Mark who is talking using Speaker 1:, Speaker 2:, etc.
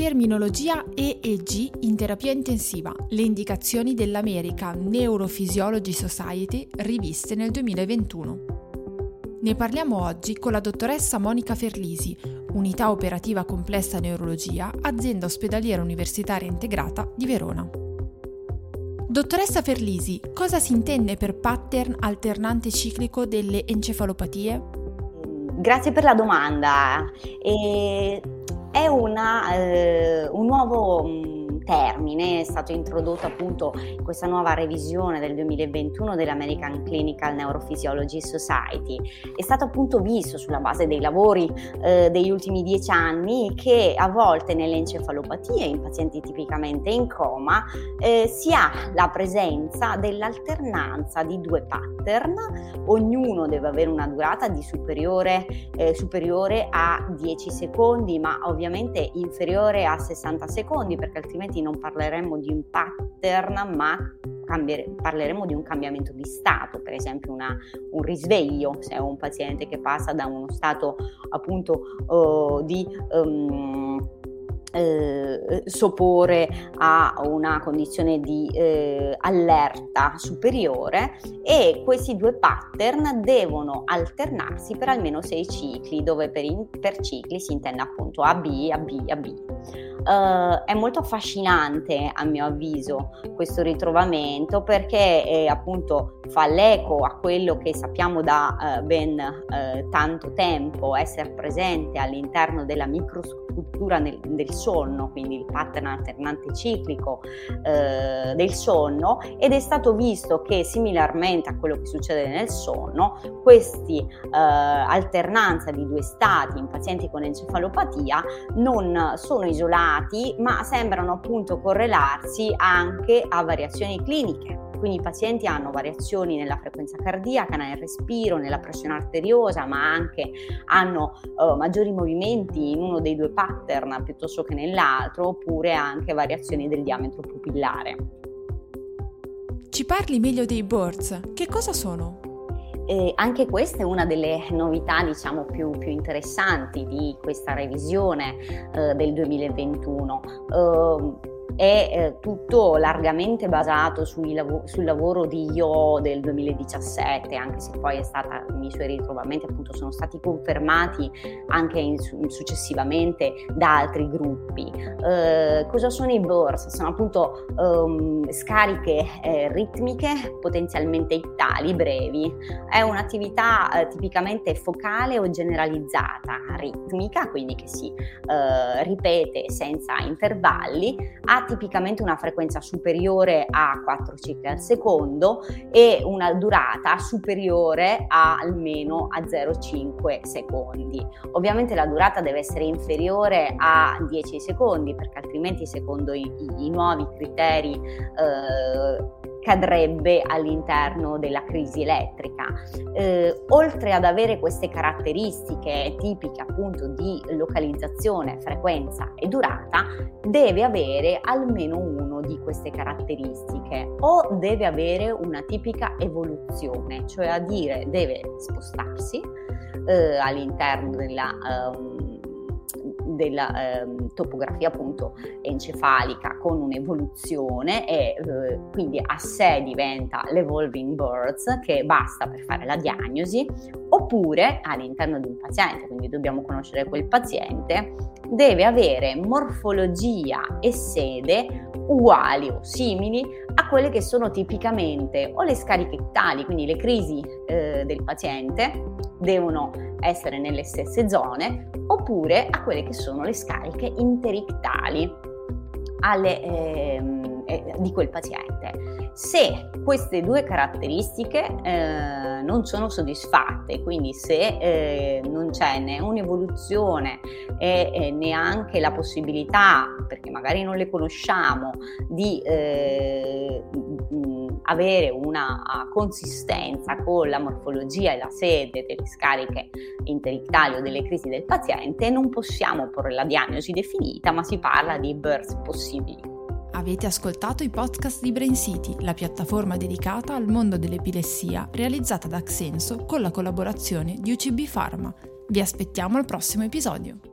Speaker 1: Terminologia EEG in terapia intensiva, le indicazioni dell'American Neurophysiology Society riviste nel 2021. Ne parliamo oggi con la dottoressa Monica Ferlisi, Unità Operativa Complessa Neurologia, azienda ospedaliera universitaria integrata di Verona. Dottoressa Ferlisi, cosa si intende per pattern alternante ciclico delle encefalopatie?
Speaker 2: Grazie per la domanda. E è una, eh, un nuovo mm, termine, è stato introdotto appunto questa nuova revisione del 2021 dell'American Clinical Neurophysiology Society. È stato appunto visto sulla base dei lavori eh, degli ultimi dieci anni che a volte nelle encefalopatie, in pazienti tipicamente in coma, eh, si ha la presenza dell'alternanza di due pattern, ognuno deve avere una durata di superiore, eh, superiore a 10 secondi, ma ovviamente inferiore a 60 secondi perché altrimenti non parleremmo di un pattern ma cambiere, parleremo di un cambiamento di stato, per esempio una, un risveglio, se è un paziente che passa da uno stato appunto uh, di... Um, eh, soppore a una condizione di eh, allerta superiore e questi due pattern devono alternarsi per almeno sei cicli dove per, in, per cicli si intende appunto AB, AB, AB. Uh, è molto affascinante a mio avviso questo ritrovamento perché eh, appunto fa l'eco a quello che sappiamo da uh, ben uh, tanto tempo essere presente all'interno della microstruttura nel, del sonno, quindi il pattern alternante ciclico del sonno ed è stato visto che similarmente a quello che succede nel sonno questi alternanza di due stati in pazienti con encefalopatia non sono isolati ma sembrano appunto correlarsi anche a variazioni cliniche. Quindi i pazienti hanno variazioni nella frequenza cardiaca, nel respiro, nella pressione arteriosa, ma anche hanno uh, maggiori movimenti in uno dei due pattern piuttosto che nell'altro, oppure anche variazioni del diametro pupillare.
Speaker 1: Ci parli meglio dei boards? Che cosa sono?
Speaker 2: E anche questa è una delle novità diciamo, più, più interessanti di questa revisione eh, del 2021. Uh, è eh, tutto largamente basato lav- sul lavoro di Io del 2017, anche se poi stata, i suoi ritrovamenti appunto sono stati confermati anche in, successivamente da altri gruppi. Eh, cosa sono i burst? Sono appunto um, scariche eh, ritmiche potenzialmente ictali, brevi. È un'attività eh, tipicamente focale o generalizzata, ritmica, quindi che si eh, ripete senza intervalli, ha tipicamente una frequenza superiore a 4 cicli al secondo e una durata superiore a almeno a 0,5 secondi. Ovviamente la durata deve essere inferiore a 10 secondi perché altrimenti secondo i, i, i nuovi criteri eh, cadrebbe all'interno della crisi elettrica. Eh, oltre ad avere queste caratteristiche tipiche appunto di localizzazione, frequenza e durata, deve avere almeno uno di queste caratteristiche o deve avere una tipica evoluzione, cioè a dire deve spostarsi eh, all'interno della um, della eh, topografia appunto encefalica con un'evoluzione e eh, quindi a sé diventa l'evolving birds che basta per fare la diagnosi oppure all'interno di un paziente, quindi dobbiamo conoscere quel paziente, deve avere morfologia e sede uguali o simili a quelle che sono tipicamente o le scariche ictali, quindi le crisi eh, del paziente devono essere nelle stesse zone, oppure a quelle che sono le scariche interictali alle, ehm, eh, di quel paziente. Se queste due caratteristiche eh, non sono soddisfatte, quindi se eh, non c'è né un'evoluzione e neanche la possibilità, perché magari non le conosciamo, di eh, avere una consistenza con la morfologia e la sede delle scariche interictali o delle crisi del paziente, non possiamo porre la diagnosi definita, ma si parla di burst possibili.
Speaker 1: Avete ascoltato i podcast di Brain City, la piattaforma dedicata al mondo dell'epilessia realizzata da Xenso con la collaborazione di UCB Pharma. Vi aspettiamo al prossimo episodio.